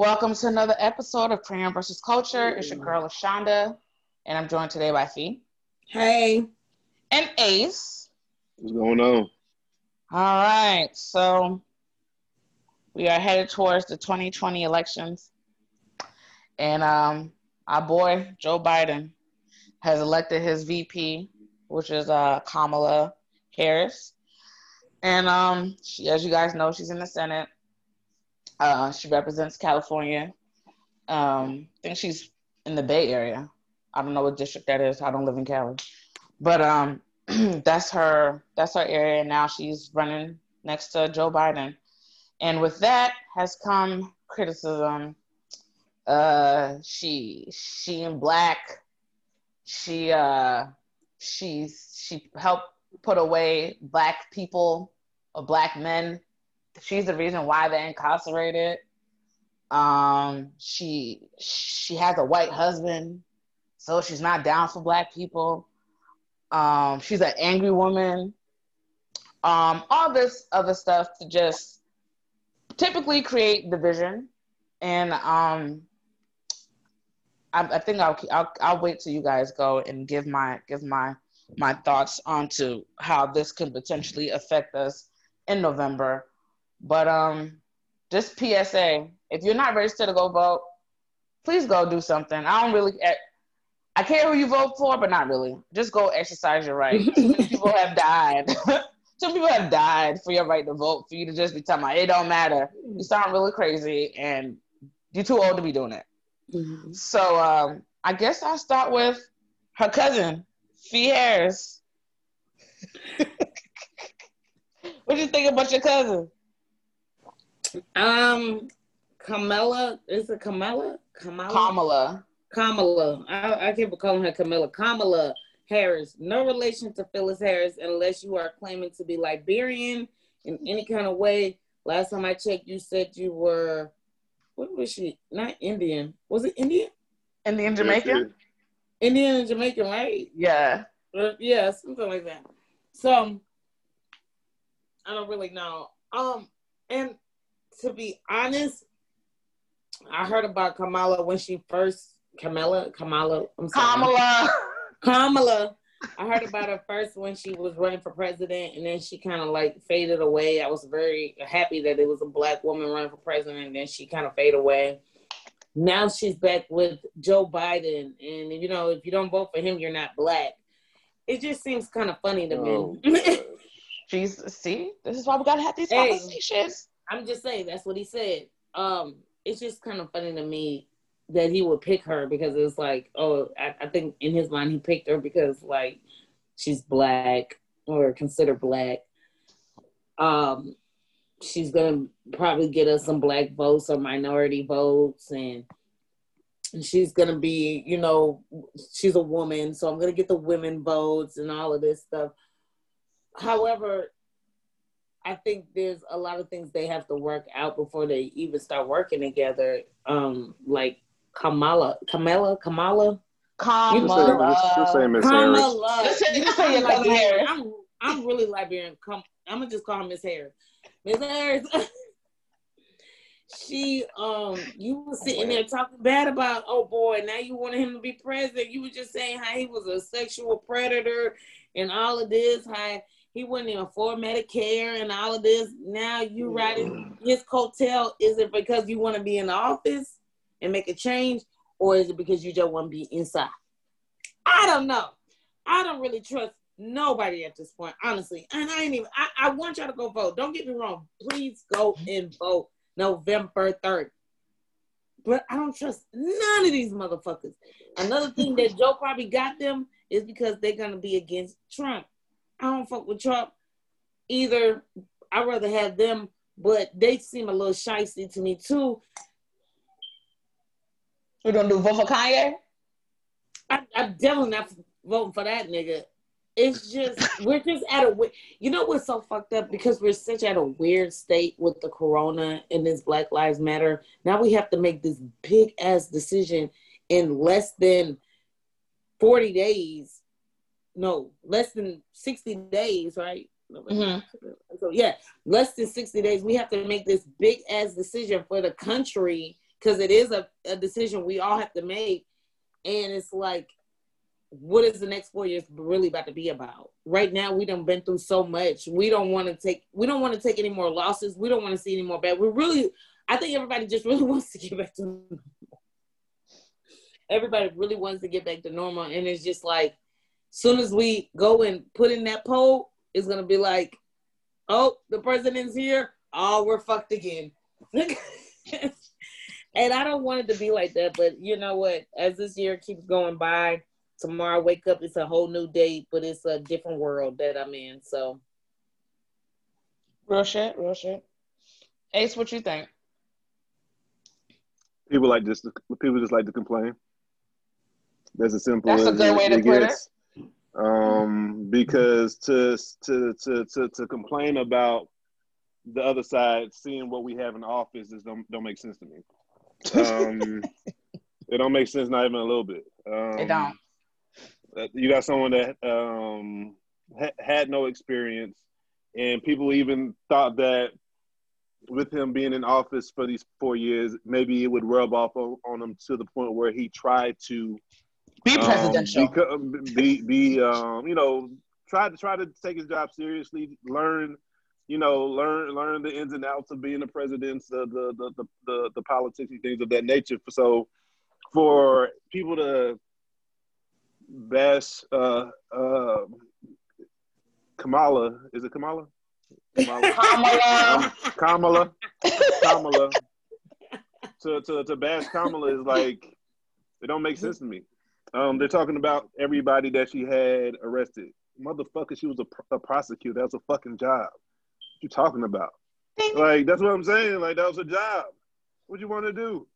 Welcome to another episode of Crayon versus Culture. It's your girl Ashonda, and I'm joined today by Fee Hey. and Ace. What's going on? All right, so we are headed towards the 2020 elections, and um, our boy Joe Biden has elected his VP, which is uh, Kamala Harris, and um, she, as you guys know, she's in the Senate. Uh, she represents California. Um, I think she's in the Bay Area. I don't know what district that is. I don't live in Cali, but um, that's her. That's her area. Now she's running next to Joe Biden, and with that has come criticism. Uh, she she in black. She uh she's she helped put away black people or black men she's the reason why they're incarcerated. Um, she she has a white husband, so she's not down for black people. Um, she's an angry woman. Um, all this other stuff to just typically create division, and um, I, I think I'll, I'll I'll wait till you guys go and give my give my my thoughts onto how this can potentially affect us in November. But um, just PSA: if you're not registered to go vote, please go do something. I don't really, I care who you vote for, but not really. Just go exercise your right. People have died. Some people have died for your right to vote. For you to just be talking about it don't matter. You sound really crazy, and you're too old to be doing it. So um, I guess I'll start with her cousin, Fee Harris. what do you think about your cousin? Um, Kamala is it Kamala? Kamala. Kamala. Kamala. I, I keep calling her Kamala. Kamala Harris. No relation to Phyllis Harris unless you are claiming to be Liberian in any kind of way. Last time I checked, you said you were. What was she? Not Indian. Was it Indian? Indian Jamaican? Indian and Jamaican, right? Yeah. Uh, yeah, something like that. So I don't really know. Um, and to be honest, I heard about Kamala when she first Kamala Kamala. I'm sorry. Kamala. Kamala. I heard about her first when she was running for president, and then she kind of like faded away. I was very happy that it was a black woman running for president, and then she kind of faded away. Now she's back with Joe Biden, and you know, if you don't vote for him, you're not black. It just seems kind of funny to Oh, me. She's see, this is why we gotta have these Hey. conversations. I'm just saying that's what he said. Um, it's just kind of funny to me that he would pick her because it's like, oh, I, I think in his mind he picked her because like she's black or considered black. Um, she's gonna probably get us some black votes or minority votes, and and she's gonna be, you know, she's a woman, so I'm gonna get the women votes and all of this stuff. However, I think there's a lot of things they have to work out before they even start working together. Um, like Kamala, Kamala, Kamala, Kamala. Just say Miss Harris. Kamala. Just say- You just say I'm Liberian. I'm I'm really Liberian. Come, I'm gonna just call her Miss Harris. Miss Harris. she um, you were sitting there talking bad about. Oh boy, now you wanted him to be president. You were just saying how he was a sexual predator and all of this. How he wouldn't even afford Medicare and all of this. Now you riding his coattail. Is it because you want to be in the office and make a change, or is it because you just want to be inside? I don't know. I don't really trust nobody at this point, honestly. And I ain't even. I, I want y'all to go vote. Don't get me wrong. Please go and vote November third. But I don't trust none of these motherfuckers. Another thing that Joe probably got them is because they're gonna be against Trump. I don't fuck with Trump either. I'd rather have them, but they seem a little shisty to me too. We gonna do vote for Kanye? I, I'm definitely not voting for that nigga. It's just we're just at a you know what's so fucked up because we're such at a weird state with the corona and this Black Lives Matter. Now we have to make this big ass decision in less than forty days. No, less than sixty days, right? Mhm. So yeah, less than sixty days. We have to make this big ass decision for the country because it is a, a decision we all have to make, and it's like what is the next four years really about to be about? Right now, we done been through so much. We don't want to take. We don't want to take any more losses. We don't want to see any more bad. We really, I think everybody just really wants to get back to. Normal. Everybody really wants to get back to normal, and it's just like, soon as we go and put in that poll, it's gonna be like, oh, the president's here. Oh, we're fucked again. and I don't want it to be like that, but you know what? As this year keeps going by, tomorrow I wake up, it's a whole new day, but it's a different world that I'm in. So Real shit, real shit. Ace, what you think? People like just people just like to complain. That's as simple That's a as good way to put it. Um, because to, to to to to complain about the other side, seeing what we have in office, is don't don't make sense to me. Um, it don't make sense, not even a little bit. Um, It don't. uh, you got someone that um, ha- had no experience, and people even thought that with him being in office for these four years, maybe it would rub off on, on him to the point where he tried to Be um, presidential. beco- be be um, you know try to try to take his job seriously, learn you know learn learn the ins and outs of being a president, the the the the, the, the politics and things of that nature. So for people to bash uh, uh, Kamala, is it Kamala? Kamala. Kamala. Kamala, Kamala, to, to, to bash Kamala is like, it don't make sense to me. Um, they're talking about everybody that she had arrested. Motherfucker, she was a, pr- a prosecutor. That's a fucking job. What you talking about? Like, that's what I'm saying. Like, that was a job. What you want to do?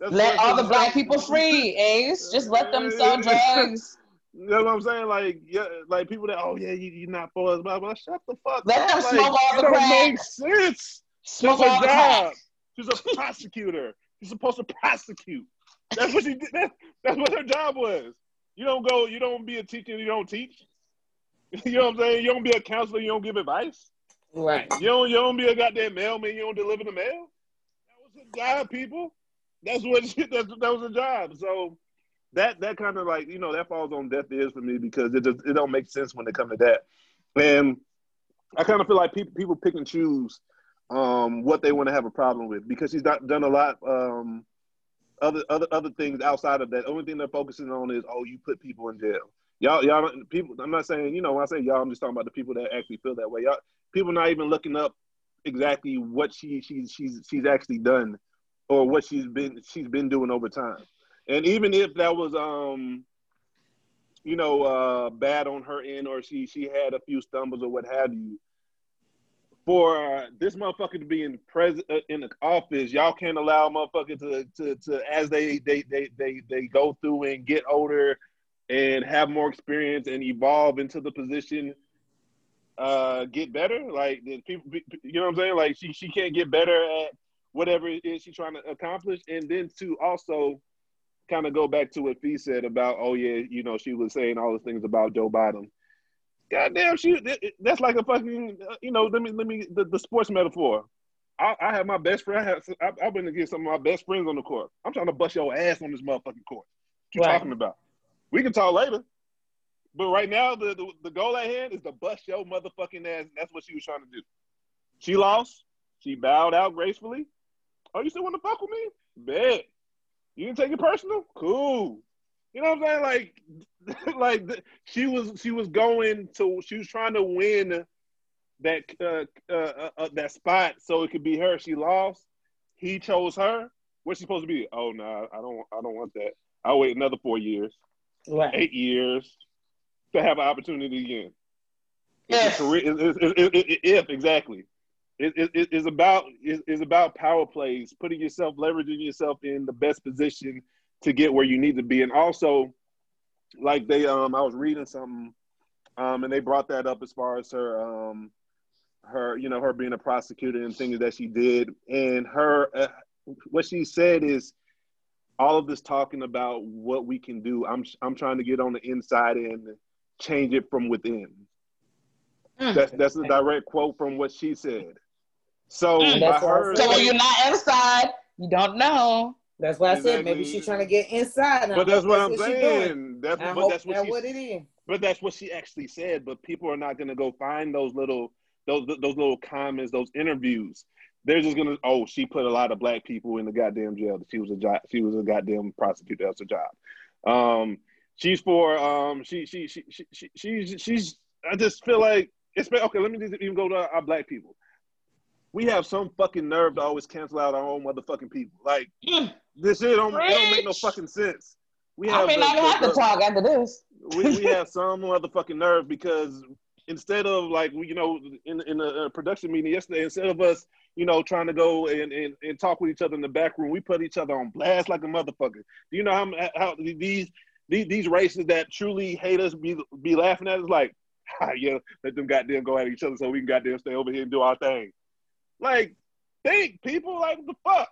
That's Let all the black people free, Ace. Just let them sell drugs. You know what I'm saying? Like, yeah, like people that, oh yeah, you, you're not for us, blah blah. Shut the fuck Let up. them like, smoke all the crack. make sense. Smoke her all the job. crack. She's a prosecutor. She's supposed to prosecute. That's what she did. That, that's what her job was. You don't go. You don't be a teacher. You don't teach. You know what I'm saying? You don't be a counselor. You don't give advice. right. You don't. You don't be a goddamn mailman. You don't deliver the mail. That was her job, people. That's what. She, that's, that was a job. So that that kind of like you know that falls on deaf ears for me because it just it don't make sense when it comes to that. And I kind of feel like people people pick and choose um, what they want to have a problem with because she's not done a lot um, other other other things outside of that. Only thing they're focusing on is oh you put people in jail. Y'all y'all people. I'm not saying you know when I say y'all, I'm just talking about the people that actually feel that way. Y'all people not even looking up exactly what she she's she's she's actually done or what she's been she's been doing over time. And even if that was um you know uh bad on her end or she she had a few stumbles or what have you for this motherfucker to be in pres uh, in the office y'all can't allow motherfucker to to to as they they they they, they go through and get older and have more experience and evolve into the position uh get better like the people you know what i'm saying? Like she she can't get better at whatever it is she's trying to accomplish. And then to also kind of go back to what Fee said about oh yeah you know she was saying all the things about joe biden goddamn she that- that's like a fucking uh, you know let me let me the, the sports metaphor I, I have my best friend. I have, I, I've been to get some of my best friends on the court. I'm trying to bust your ass on this motherfucking court. What you Right. talking about? We can talk later. But right now, the, the the goal at hand is to bust your motherfucking ass. That's what she was trying to do. She lost. She bowed out gracefully. Oh, you still want to fuck with me? Bet. You didn't take it personal? Cool. You know what I'm saying? Like, like she was she was going to she was trying to win that uh, uh, uh, uh, that spot so it could be her. She lost. He chose her. What's she supposed to be? Oh no, I don't I don't want that. I'll wait another four years Right. eight years to have an opportunity again. It's career- it's- it's- it's- if exactly, it, it, it- it's about it's about power plays, putting yourself, leveraging yourself in the best position to get where you need to be. And also, like they, um, I was reading something, um, and they brought that up as far as her, um, her, you know, her being a prosecutor and things that she did, and her, uh, what she said is, all of this talking about what we can do. I'm, I'm trying to get on the inside and change it from within. Mm. That's that's a direct quote from what she said. So Mm. by That's what I her, said. So you're not inside, you don't know. That's why I said maybe she's trying to get inside. but that's hope what I'm doing. saying. That's but that's what that's she what it is. But that's what she actually said. But people are not going to go find those little those those little comments, those interviews. They're just gonna oh she put a lot of black people in the goddamn jail. She was a job. She was a goddamn prosecutor. That's her job. Um, she's for um she she she she, she she's she's. I just feel like it's okay. Let me just even go to our black people. We have some fucking nerve to always cancel out our own motherfucking people. Like Mm. this shit don't, it don't make no fucking sense. We have I may the- not the- have to talk after this. we, we have some motherfucking nerve because instead of like we, you know, in in a, a production meeting yesterday, instead of us, you know, trying to go and, and, and talk with each other in the back room, we put each other on blast like a motherfucker. Do you know how how these these these races that truly hate us be be laughing at us like, ah, yeah, let them goddamn go at each other so we can goddamn stay over here and do our thing. Like, think people like what the fuck.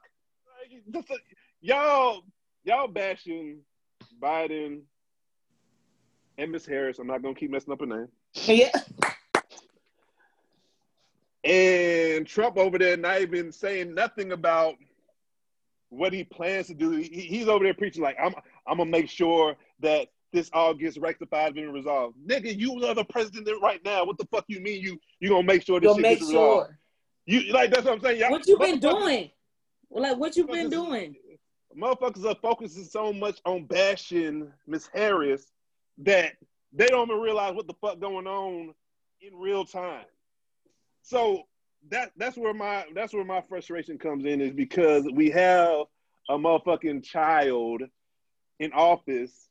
Like, just, y'all y'all bashing Biden and Miss Harris. I'm not gonna keep messing up her name. Yeah. And Trump over there not even saying nothing about what he plans to do. He, he's over there preaching like I'm I'm gonna make sure that this all gets rectified and resolved. Nigga, you are the president right now. What the fuck you mean you you gonna make sure this Go shit make gets resolved? You like that's what I'm saying. Y'all, What you been doing? Like what you been doing? Motherfuckers are focusing so much on bashing Miss Harris that they don't even realize what the fuck going on in real time. So that that's where my that's where my frustration comes in is because we have a motherfucking child in office,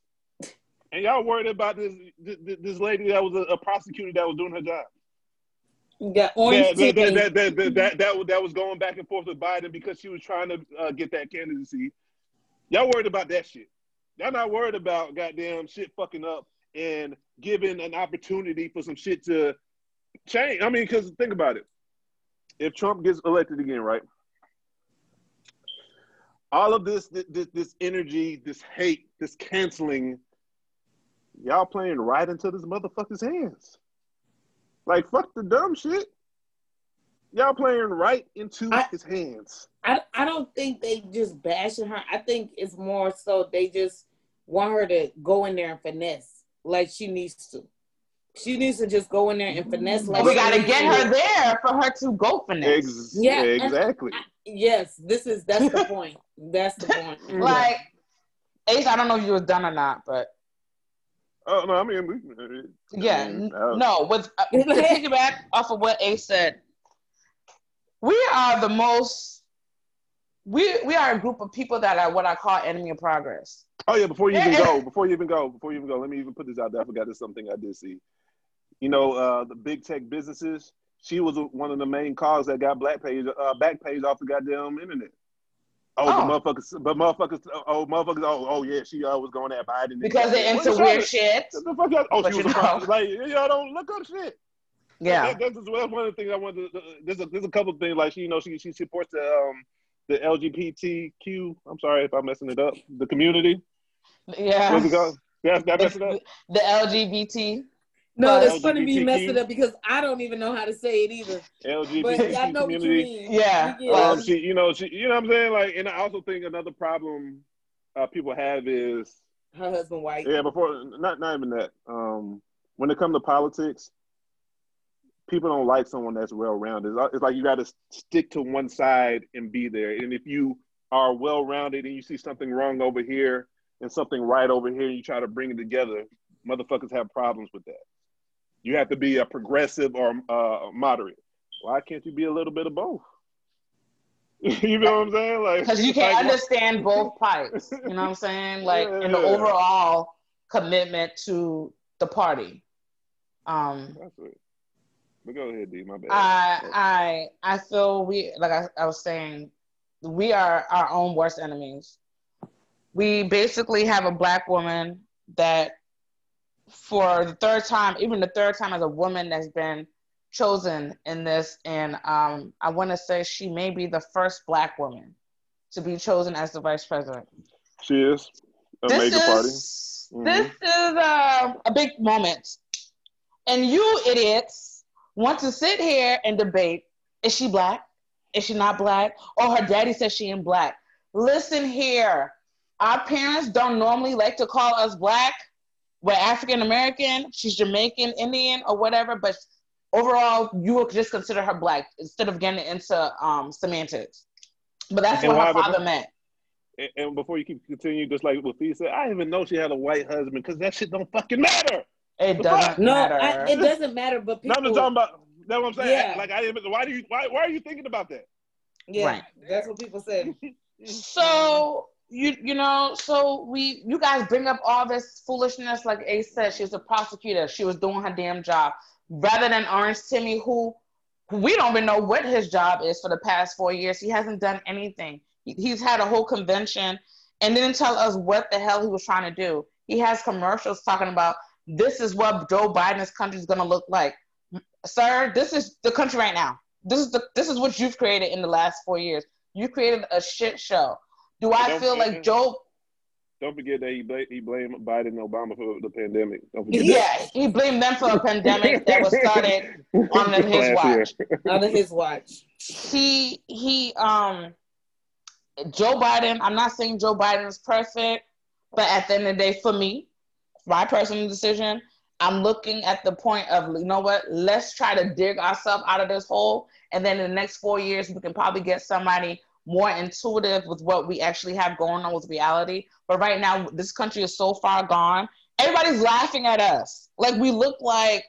and y'all worried about this this, this lady that was a, a prosecutor that was doing her job. Got orange That, that, that, that, that, that, that, was- that was going back and forth with Biden because she was trying to uh, get that candidacy. Y'all worried about that shit. Y'all not worried about goddamn shit fucking up and giving an opportunity for some shit to change. I mean, because think about it. If Trump gets elected again, right? All of this, this, this energy, this hate, this canceling, y'all playing right into this motherfucker's hands. Like, fuck the dumb shit. Y'all playing right into I- his hands. I, I don't think they just bashing her. I think it's more so they just want her to go in there and finesse like she needs to. She needs to just go in there and finesse mm. like we got to get her there for her to go finesse. Ex- Yeah, and- exactly. Yes, this is that's the point. That's the point. Like, Ace, I don't know if you was done or not, but Oh no, I mean, we, yeah, I mean, n- uh, no. With uh, to piggyback off of what Ace said, we are the most. We we are a group of people that are what I call enemy of progress. Oh yeah, before you even go, before you even go, before you even go, let me even put this out there. I forgot this something I did see. You know, uh, the big tech businesses. She was one of the main cause that got black page, uh, Backpage off the goddamn internet. Oh, Oh. the motherfuckers, but motherfuckers, oh motherfuckers, oh, oh yeah, she uh, was going at Biden Because they're into weird shit. The fuck? y'all- Oh, But she was a like y'all don't look up shit. Yeah. That, that's, that's one of the things I wanted. To, there's a there's a couple things like she you know she she supports the um the LGBTQ. I'm sorry if I'm messing it up. The community. Yeah. Where's it go? That that messing up. The LGBT. No, But- it's funny me LGBTQ. messing up because I don't even know how to say it either. But LGBT I know what you community. mean. Yeah. We get it. Um, she, you know, she, you know what I'm saying? Like, and I also think another problem uh, people have is, Her husband white. yeah, before not not even that. Um, when it comes to politics, people don't like someone that's well rounded. It's, it's like you got to stick to one side and be there. And if you are well rounded and you see something wrong over here and something right over here, and you try to bring it together, motherfuckers have problems with that. You have to be a progressive or uh, moderate. Why can't you be a little bit of both? you know what I'm saying? Like, Because you can like, understand both parts. You know what I'm saying? Like in the Yeah. overall commitment to the party. Um That's it. But go ahead, D. My bad. I I I feel we like I, I was saying, we are our own worst enemies. we basically have a black woman that for the third time, even the third time as a woman that's been chosen in this, and um, I want to say she may be the first black woman to be chosen as the vice president. She is a This major is party. this is uh, a big moment, and you idiots want to sit here and debate: is she black? Is she not black? Or her daddy says she ain't black. Listen here, our parents don't normally like to call us black. We're African American. She's Jamaican, Indian, or whatever. But overall, you would just consider her black instead of getting into um, semantics. But that's And what her why- father meant. And, and before you keep continue, just like what said, I didn't even know she had a white husband because that shit don't fucking matter. It doesn't fuck? No, matter. I, it doesn't matter. But No, people, I'm just talking about. That's what I'm saying. Yeah. Like I didn't. Why do you? Why, why are you thinking about that? yeah, Right. that's what people say. So you you know, so we you guys bring up all this foolishness, like Ace said, she was a prosecutor, she was doing her damn job, rather than Orange Timmy, who we don't even know what his job is for the past four years. He hasn't done anything. He, he's had a whole convention and didn't tell us what the hell he was trying to do. He has commercials talking about this is what Joe Biden's country is going to look like, sir. This is the country right now. This is the this is what you've created in the last four years. You created a shit show. Do I Don't feel like forget- Joe? Don't forget that he bla- he blamed Biden and Obama for the pandemic. Don't forget Yeah, he blamed them for a pandemic that was started on his Last year. watch. Under his watch. He he um Joe Biden. I'm not saying Joe Biden is perfect, but at the end of the day, for me, my personal decision, I'm looking at the point of you know what? Let's try to dig ourselves out of this hole, and then in the next four years, we can probably get somebody more intuitive with what we actually have going on with reality. But right now, this country is so far gone. Everybody's laughing at us. Like we look like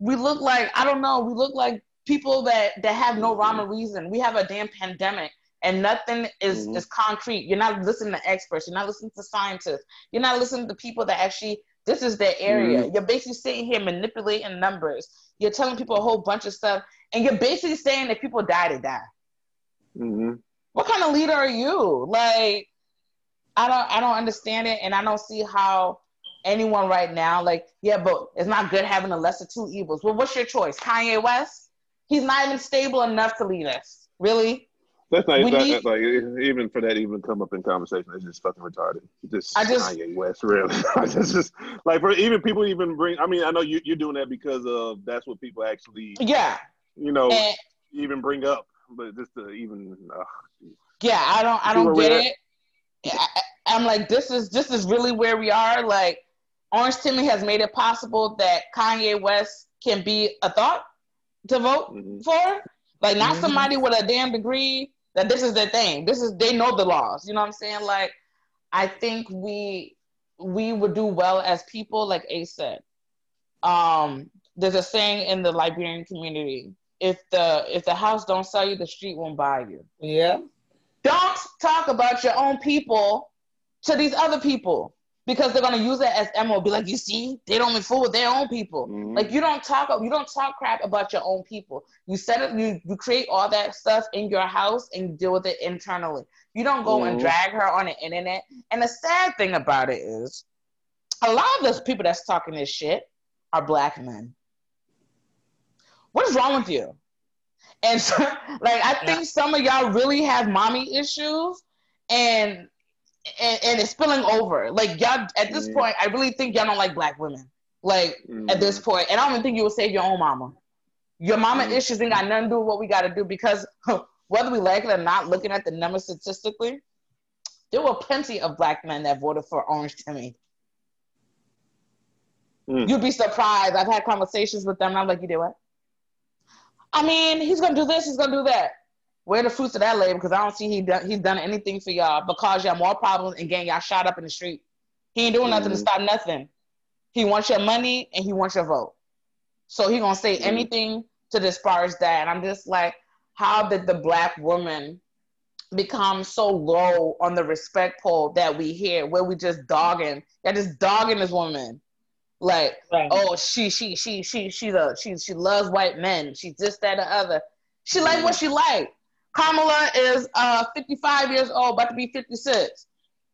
we look like I don't know. We look like people that that have no rhyme or reason. We have a damn pandemic. And nothing is, Mhm. is concrete. You're not listening to experts. You're not listening to scientists. You're not listening to people that actually this is their area. You're basically sitting here manipulating numbers. You're telling people a whole bunch of stuff, and you're basically saying that people die to die. hmm What kind of leader are you? Like, I don't, I don't understand it, and I don't see how anyone right now, like, yeah, but it's not good having the lesser two evils. Well, what's your choice? Kanye West? He's not even stable enough to lead us. Really? That's not that, need- like even for that even come up in conversation. It's just fucking retarded. Just, I just- Kanye West, really. it's just like for even people even bring. I mean, I know you, you're doing that because of that's what people actually Yeah. you know And, even bring up. But just to even uh, yeah, I don't, I don't get it. I, I- I'm like, this is, this is really where we are. Like, Orange Timmy has made it possible that Kanye West can be a thought to vote mhm. for. Like not Mhm. somebody with a damn degree that this is their thing. This is they know the laws. You know what I'm saying? Like I think we we would do well as people, like Ace said. Um, there's a saying in the Liberian community: if the if the house don't sell you, the street won't buy you. Yeah. Don't talk about your own people to these other people because they're gonna use it as ammo. Be like, you see, they don't even fool with their own people. Mhm. Like you don't talk you don't talk crap about your own people. You set it you you create all that stuff in your house and you deal with it internally. You don't go and Mhm. drag her on the internet. And the sad thing about it is a lot of those people that's talking this shit are black men. What is wrong with you? And so, like I think some of y'all really have mommy issues and and, and it's spilling over. Like y'all at this Mhm. point, I really think y'all don't like black women. Like at this Mhm. point, and I don't even think you would save your own mama. Your mama Mhm. issues ain't got nothing to do with what we got to do because whether we like it or not, looking at the numbers statistically, there were plenty of black men that voted for Orange Timmy. Mm. You'd be surprised. I've had conversations with them, and I'm like, you do what? I mean, he's gonna do this, he's gonna do that. Where the fruits of that labor? Because I don't see he done, he's done anything for y'all because y'all more problems and getting y'all shot up in the street. He ain't doing nothing to Mhm. stop nothing. He wants your money and he wants your vote. So he gonna say Mhm. anything to disparage that. And I'm just like, how did the black woman become so low on the respect poll that we hear, where we just dogging, yeah, just dogging this woman, like, Right. oh, she, she, she, she, she's a, she, she loves white men. She's this, that, the other. She like what she like. Kamala is uh 55 years old, about to be 56.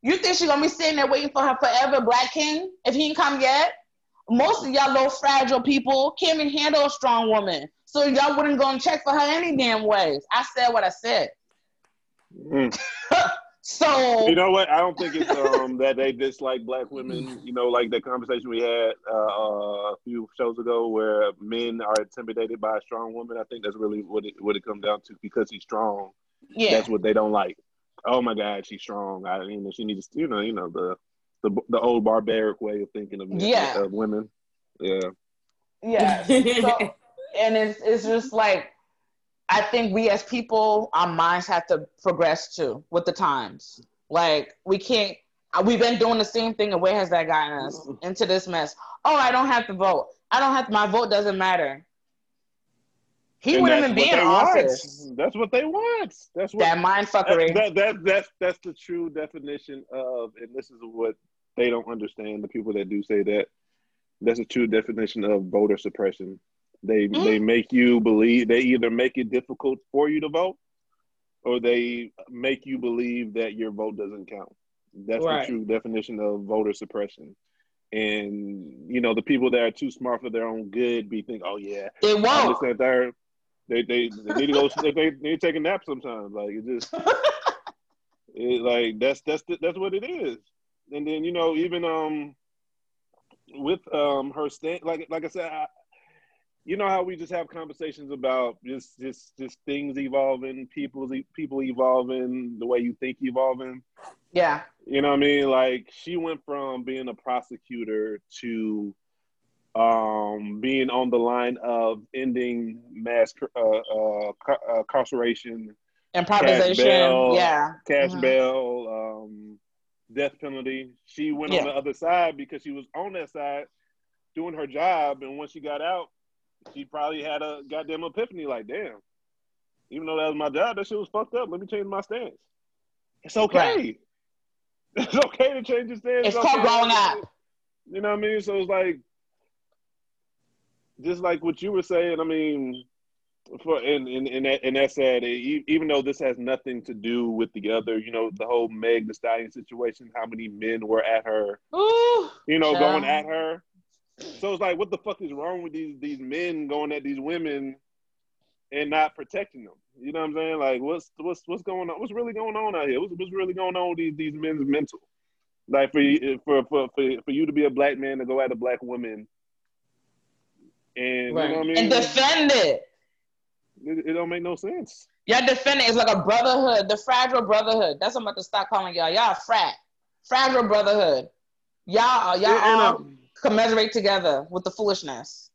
You think she gonna be sitting there waiting for her forever black king if he ain't come yet? Most of y'all little fragile people can't even handle a strong woman. So y'all wouldn't go and check for her any damn ways. I said what I said. Mm. So You know what? I don't think it's um that they dislike black women. You know, like that conversation we had uh, uh, a few shows ago, where men are intimidated by a strong woman. I think that's really what it what it comes down to because he's strong. yeah, That's what they don't like. Oh my God, she's strong. I you know she needs to you know you know the the the old barbaric way of thinking of men, Yeah. of women. Yeah. yeah. So, and it's it's just like I think we as people, our minds have to progress too with the times. Like we can't. uh, We've been doing the same thing, and where has that gotten us into this mess? Oh, I don't have to vote. I don't have. My vote doesn't matter. He And wouldn't even be in want. office. That's what they want. That's what That mind that, fuckery. that, that that's that's the true definition of, and this is what they don't understand. The people that do say that, that's a true definition of voter suppression. They Mhm. they make you believe they either make it difficult for you to vote, or they make you believe that your vote doesn't count. That's Right. the true definition of voter suppression. And you know the people that are too smart for their own good be think, oh yeah, It I'm won't. this, that, third. They, they they need to go. they, they need to take a nap sometimes. Like it just, it, like that's that's the, that's what it is. And then you know even um with um her stand like like I said, I, you know how we just have conversations about just just just things evolving, people people evolving, the way you think evolving. Yeah. You know what I mean? Like she went from being a prosecutor to um, being on the line of ending mass uh, uh, uh, incarceration, Improvisation. bail, yeah. cash Mhm. bail, um, death penalty. She went on the other side because she was on that side doing her job, and when she got out, she probably had a goddamn epiphany. Like, damn, even though that was my job, that shit was fucked up. Let me change my stance. It's okay. It's okay to change your stance. It's called growing up. You know what I mean? So it's like, just like what you were saying. I mean, for and and and that, and that said, even though this has nothing to do with the other, you know, the whole Meg Thee Stallion situation, how many men were at her, Ooh. you know, Child. going at her. So it's like, what the fuck is wrong with these these men going at these women and not protecting them? You know what I'm saying? Like, what's what's what's going on? What's really going on out here? What's, what's really going on with these these men's mental? Like for you for, for for for you to be a black man to go at a black woman, and Right. you know what I mean? And defend it. it, it don't make no sense. Y'all defend it. It's like a brotherhood, the fragile brotherhood. That's what I'm about to start calling y'all. Y'all frat. Fragile brotherhood. Y'all, y'all And, and, um, commiserate together with the foolishness.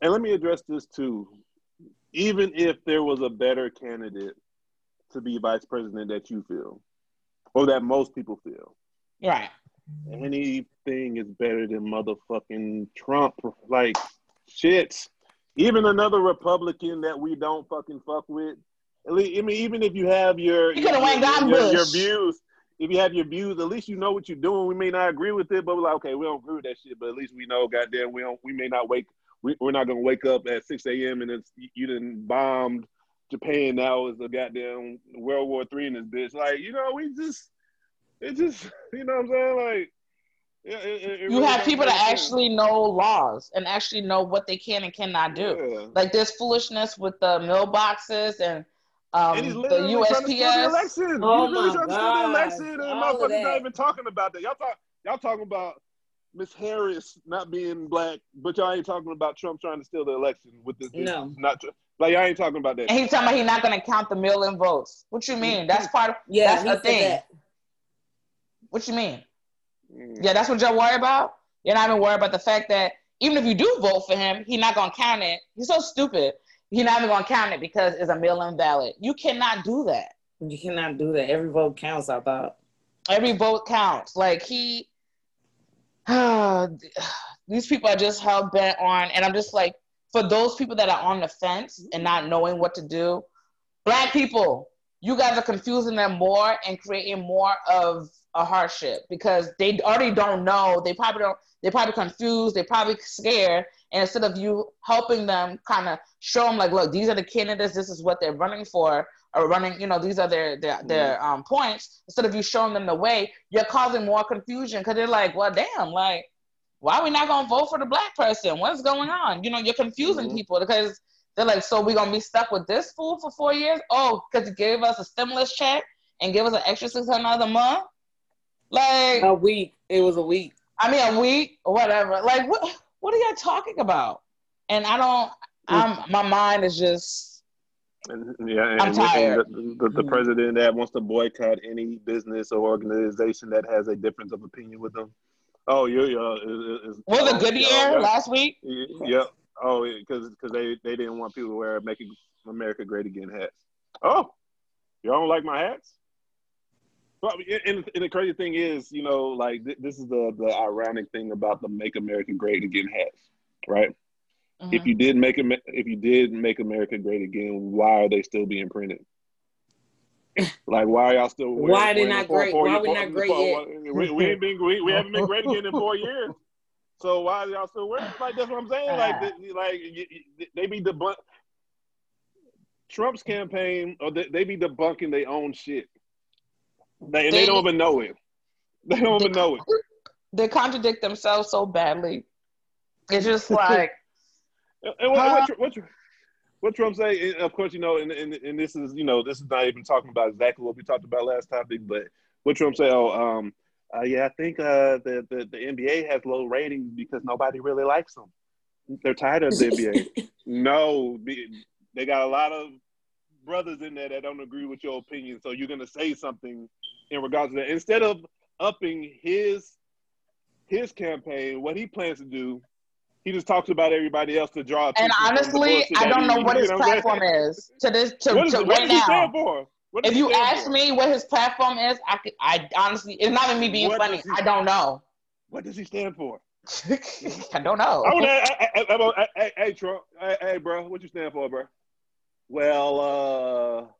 and let me address this too. Even if there was a better candidate to be vice president that you feel, or that most people feel, Right. anything is better than motherfucking Trump. Like shit. Even another Republican that we don't fucking fuck with. At least, I mean, even if you have your You your, your, your views, if you have your views, at least you know what you're doing. We may not agree with it, but we're like, okay, we don't agree with that shit, but at least we know, goddamn, we don't. We may not wake. We, we're not gonna wake up at 6 a.m. and it's you didn't bombed Japan. Now is a goddamn World War Three in this bitch. Like, you know, we just it just you know what I'm saying? Like yeah, it, it, You have people that sense. actually know laws and actually know what they can and cannot do. Yeah. Like this foolishness with the mailboxes and um, and he's the literally trying to steal the election. Oh he's really my trying to steal the God. election, and All motherfuckers not even talking about that. Y'all talk, y'all talking about Miss Harris not being black, but y'all ain't talking about Trump trying to steal the election with this. this No. not tr- like y'all ain't talking about that. And he's talking about he's not going to count the mail-in votes. What you mean? That's part of. Yeah, that's he a said thing. that. What you mean? Mm. Yeah, that's what y'all worry about. You're not even worried about the fact that even if you do vote for him, he's not gonna count it. He's so stupid. He's not even gonna count it because it's a mail-in ballot. You cannot do that. You cannot do that. Every vote counts. I thought. Every vote counts. Like he, these people are just hell bent on, and I'm just like, for those people that are on the fence and not knowing what to do, black people, you guys are confusing them more and creating more of a hardship because they already don't know. They probably don't. They're probably confused. They're probably scared. And instead of you helping them, kind of show them like, look, these are the candidates. This is what they're running for. are running, you know, these are their their, their um, points. Instead of you showing them the way, you're causing more confusion because they're like, well, damn, like, why are we not gonna vote for the black person? What's going on? You know, you're confusing Mhm. people because they're like, so we're gonna be stuck with this fool for four years? Oh, because he gave us a stimulus check and give us an extra six hundred dollars a month? Like, A week. It was a week. I mean, a week whatever. Like, what? What are y'all talking about? And I don't. I'm. My mind is just. And, yeah, and, I'm tired. the, the, the Mhm. president that wants to boycott any business or organization that has a difference of opinion with them. Oh, you're, uh, is, is, Was it Goodyear yeah, last week? yeah, Yep. Oh, because because they they didn't want people to wear "Making America Great Again" hats. Oh, y'all don't like my hats? Well, and, and the crazy thing is, you know, like th- this is the the ironic thing about the "Make America Great Again" hats, right? If mm-hmm. you did make if you did make America great again, why are they still being printed? Like, why are y'all still? Wearing, Why are they not great? for- Why we not great for- yet? We, we ain't been we, we haven't been great again in four years. So why are y'all still wearing? Like that's what I'm saying. Like ah. they, like y- y- they be debunk Trump's campaign, or they, they be debunking their own shit. They, they They- don't even know it. They don't even know it. They contradict themselves so badly. It's just like. And what, Huh? what, what, what Trump say? Of course, you know, and, and and this is you know this is not even talking about exactly what we talked about last topic, but what Trump say? Oh, um, uh, yeah, I think uh, the, the the NBA has low ratings because nobody really likes them. They're tired of the NBA. no, be- they got a lot of brothers in there that don't agree with your opinion, so you're gonna say something in regards to that instead of upping his his campaign. What he plans to do he just talks about everybody else to draw attention. And honestly, I don't know what his saying? platform is to this to, What, is, to what right does he now. stand for? What If you ask for? me what his platform is, I could, I honestly, it's not even me being What funny. I don't know. what does he stand for? I don't know. I would, I, I, I, I, I, hey, hey, Trump, hey, hey, bro, what you stand for, bro? Well, uh,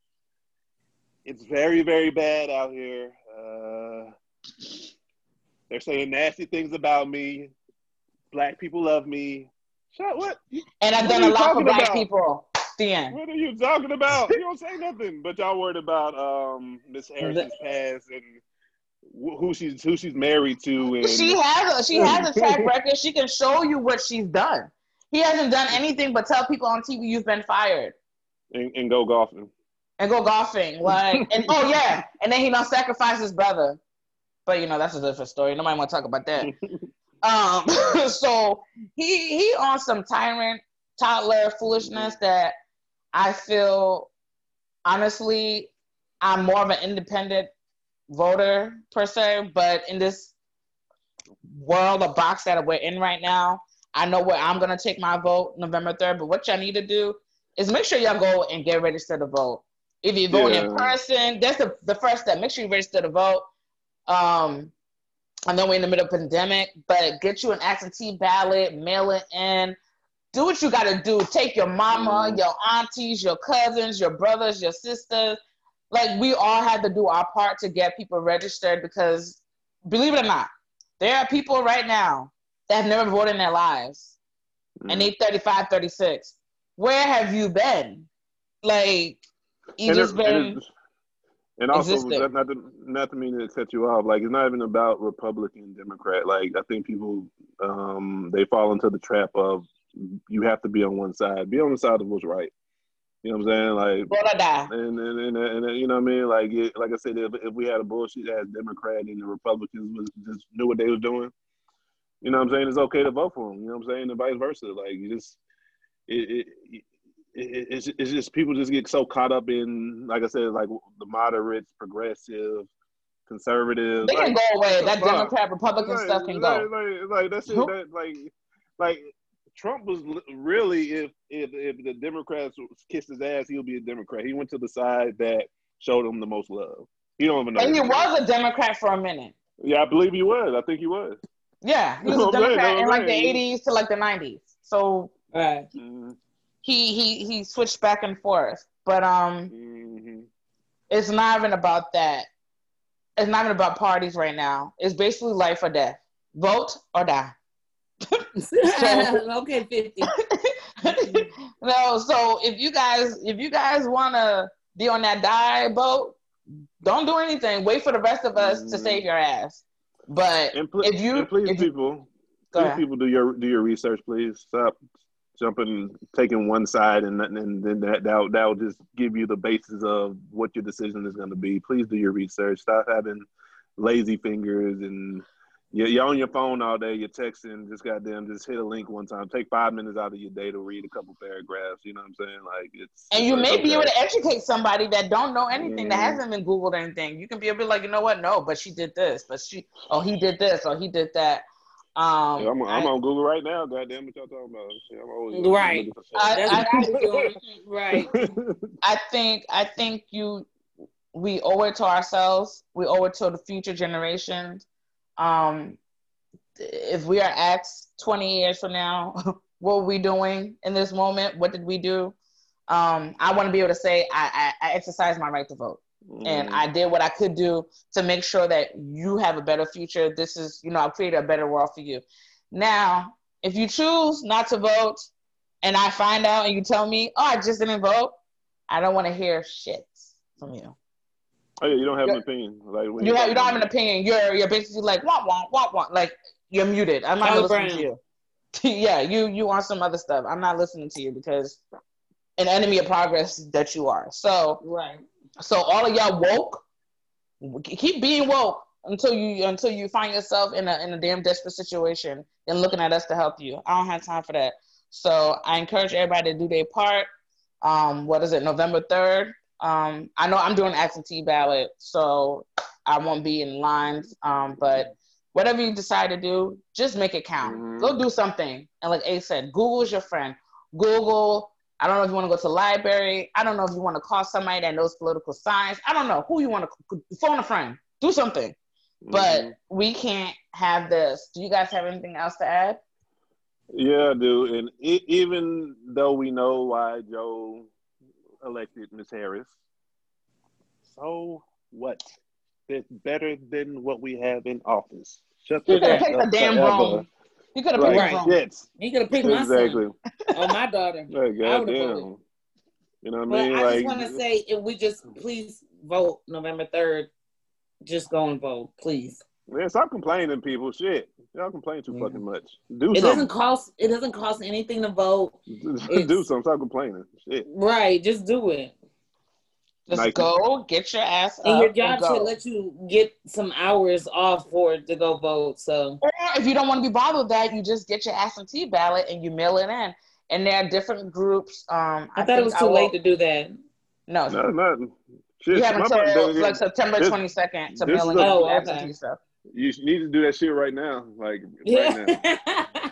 it's very, very bad out here. Uh, they're saying nasty things about me. Black people love me. Shut what? and I've done a lot for black about? people. End. What are you talking about? You don't say nothing, but y'all worried about um Miss Harrison's past and who she's who she's married to, and She has a she has a track record. She can show you what she's done. He hasn't done anything but tell people on TV you've been fired and, and go golfing. And go golfing. Like and oh yeah, and then he don't sacrifice his brother. But you know that's a different story. Nobody want to talk about that. Um, so he he on some tyrant toddler foolishness that I feel honestly I'm more of an independent voter per se, but in this world of box that we're in right now, I know where I'm gonna take my vote November third. But what y'all need to do is make sure y'all go and get registered to vote. If you vote in person, that's the, the first step. Make sure you register to vote. Um, I know we're in the middle of pandemic, but get you an absentee ballot, mail it in. Do what you got to do. Take your mama, Mhm. your aunties, your cousins, your brothers, your sisters. Like we all had to do our part to get people registered because, believe it or not, there are people right now that have never voted in their lives, and they 35, 36. Where have you been? Like you and, just it- been. and, and also not, to not to mean to cut you off, like it's not even about Republican Democrat. Like I think people um they fall into the trap of you have to be on one side. Be on the side of what's right. You know what I'm saying? Like or die. and and, and, and, you know what I mean? Like it, like I said, if, if we had a bullshit ass Democrat and the Republicans was just knew what they was doing, you know what I'm saying? It's okay to vote for them. You know what I'm saying? And vice versa. Like you just it it, it's, it's just people just get so caught up in, like I said, like the moderates, progressive, conservative. They can like, go away. That fuck? Democrat Republican like, stuff can like, go. Like, like that's it. That, like, like Trump was really, if if if the Democrats kissed his ass, he'll be a Democrat. He went to the side that showed him the most love. He don't even know. And he what was a Democrat for a minute. Yeah, I believe he was. I think he was. Yeah, he was a man, Democrat oh, in like the '80s to like the '90s. So Right. Mhm, he he he switched back and forth. But um, mhm. it's not even about that. It's not even about parties right now. It's basically life or death. Vote or die. okay, 50. no, so if you guys if you guys wanna be on that die boat, don't do anything. Wait for the rest of us to Mhm. save your ass. But pl- if you, please, if you people, please, ahead. people, do your do your research, please. Stop jumping, taking one side, and then and then that that'll, that'll just give you the basis of what your decision is going to be. Please do your research. Stop having lazy fingers and you're, you're on your phone all day. You're texting. Just goddamn, just hit a link one time. Take five minutes out of your day to read a couple paragraphs. You know what I'm saying? Like it's and you it's may be able to educate somebody that don't know anything that Mhm. hasn't been googled anything you can be able to be like you know what no but she did this but she oh he did this or he did that um Yeah, I'm, I'm I- on Google right now. Goddamn, what y'all talking about? I'm always Right. looking I- I- what we're doing. Right. I think I think you we owe it to ourselves. We owe it to the future generations. Um, if we are asked 20 years from now, what were we doing in this moment? What did we do? Um, I want to be able to say I, I, I exercised my right to vote and Mm. I did what I could do to make sure that you have a better future. This is, you know, I've created a better world for you. Now, if you choose not to vote and I find out and you tell me, oh, I just didn't vote, I don't want to hear shit from you. Oh yeah, you don't have Yeah. an opinion. Like when you, have, you don't have an opinion. You're you're basically like, want, want, want, want. Like, you're muted. I'm not Charlie listening Brown. to you. yeah, you you want some other stuff. I'm not listening to you because an enemy of progress that you are. So Right. So all of y'all woke, keep being woke until you until you find yourself in a in a damn desperate situation and looking at us to help you. I don't have time for that. So I encourage everybody to do their part. Um, what is it, November third? Um, I know I'm doing absentee ballot, so I won't be in lines. Um, but whatever you decide to do, just make it count. Mhm. Go do something. And like A said, Google's your friend. Google. I don't know if you want to go to the library. I don't know if you want to call somebody that knows political science. I don't know who you want to phone a friend. Do something. But Mhm. we can't have this. Do you guys have anything else to add? yeah, I do. And even though we know why Joe elected Miss Harris, so what? It's better than what we have in office. Shut the You could have fuck picked a up damn forever. Wrong. You could have Like, picked a wrong. shit. He could have picked my Exactly. son or my daughter. Like, I would've goddamn. voted. You know what But I mean? I like, just want to say, if we just please vote November third, just go and vote, please. man, stop complaining, people. Shit, y'all complain too Yeah. fucking much. Do It something. doesn't cost. It doesn't cost anything to vote. do it's- something. Stop complaining. Shit. Right. Just do it. Just Nike. go, get your ass up, And your and job go. should let you get some hours off for it to go vote. So Or if you don't want to be bothered with that, you just get your absentee ballot and you mail it in. And there are different groups. Um, I, thought it was too will- late to do that. No, No, nothing. Shit, you have my- until the- like September twenty second to this mail in is your Oh, okay. absentee stuff. You need to do that shit right now. Like right now.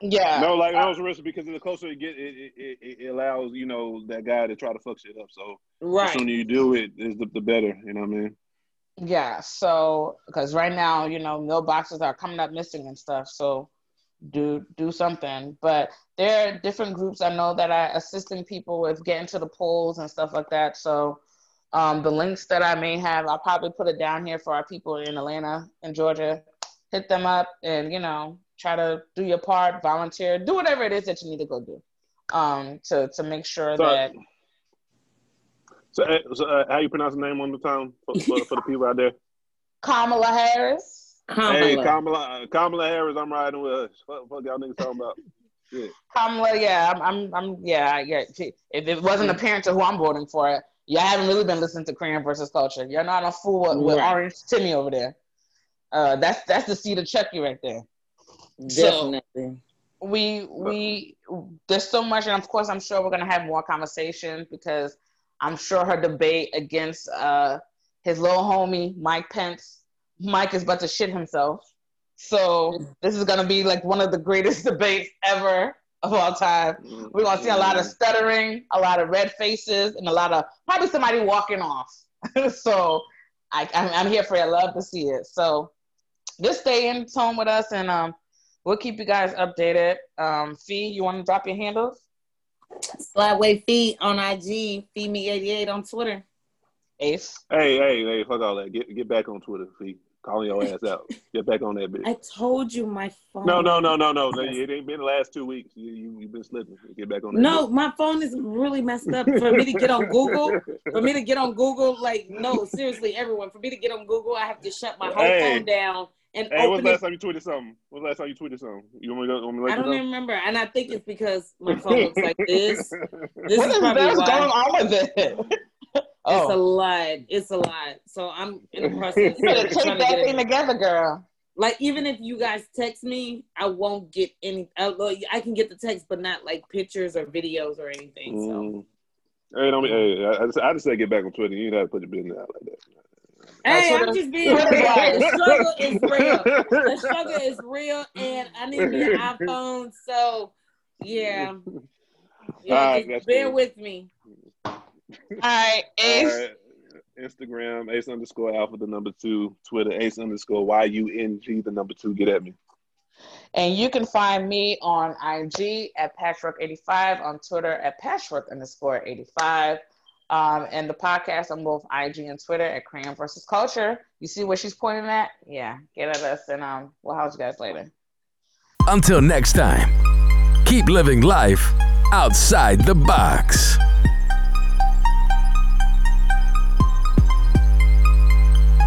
Yeah. No, like no, seriously, because the closer it get, it, it, it, it allows you know that guy to try to fuck shit up. So the right. sooner you do it, is the, the better. You know what I mean? Yeah, so because right now, you know, mailboxes are coming up missing and stuff. So do do something. But there are different groups I know that are assisting people with getting to the polls and stuff like that. So um, the links that I may have, I'll probably put it down here for our people in Atlanta and Georgia. Hit them up and you know try to do your part, volunteer, do whatever it is that you need to go do um, to to make sure So- that So, uh, so uh, how you pronounce the name on the time for, for, for the people out there? Kamala Harris. Kamala. Hey, Kamala, uh, Kamala Harris, I'm riding with. us. What the fuck y'all niggas talking about? Shit. Kamala, yeah, I'm, I'm, I'm, yeah, yeah. If it wasn't apparent to who I'm voting for, y'all haven't really been listening to Crayon versus culture. You're not a fool with, with Right. Orange Timmy over there. Uh, that's that's the seat of Chucky right there. Definitely. We we there's so much, and of course, I'm sure we're gonna have more conversations because I'm sure her debate against uh his little homie Mike Pence, Mike is about to shit himself. So this is gonna be like one of the greatest debates ever of all time. We're gonna see a lot of stuttering, a lot of red faces, and a lot of probably somebody walking off. so I, I'm, I'm here for it. I love to see it. So just stay in tone with us, and um, we'll keep you guys updated. Um, Phee, you want to drop your handles? Slyway Phee on IG, feed me 88 on Twitter. Ace. Hey, hey, hey, fuck all that. Get get back on Twitter, see. calling your ass out. Get back on that bitch. I told you my phone. No, no, no, no, no. no it ain't been the last two weeks. You, you, you've been slipping. Get back on that. No, bitch. my phone is really messed up. For me to get on Google, for me to get on Google, like no, seriously, everyone. For me to get on Google, I have to shut my whole Hey. phone down and Hey, when's open the last time you tweeted something? When's the last time you tweeted something? You want me to, want me to let I you don't know? even remember, and I think it's because my phone looks like this. This what is is probably why. going on with it? It's a oh, lot. It's a lot. So I'm in the process you better of take trying to that get thing it. together, girl. Like even if you guys text me, I won't get any. I, I can get the text, but not like pictures or videos or anything. So Mm. Hey, don't be, hey, I, I just, I just say get back on Twitter. You ain't have to put your business out like that. Hey, I'm just being real. The struggle is real. The struggle is real, and I need me an iPhone. So yeah, yeah. All right, just bear cool. with me. All right, Ace. right. Instagram, ace underscore alpha, the number two. Twitter, ace underscore Y U N G, the number two. Get at me. And you can find me on IG at Pathwork85, on Twitter at Pathwork underscore 85. Um, and the podcast on both IG and Twitter at Crayon versus Culture. You see where she's pointing at? Yeah, get at us and um, we'll house you guys later. Until next time, keep living life outside the box.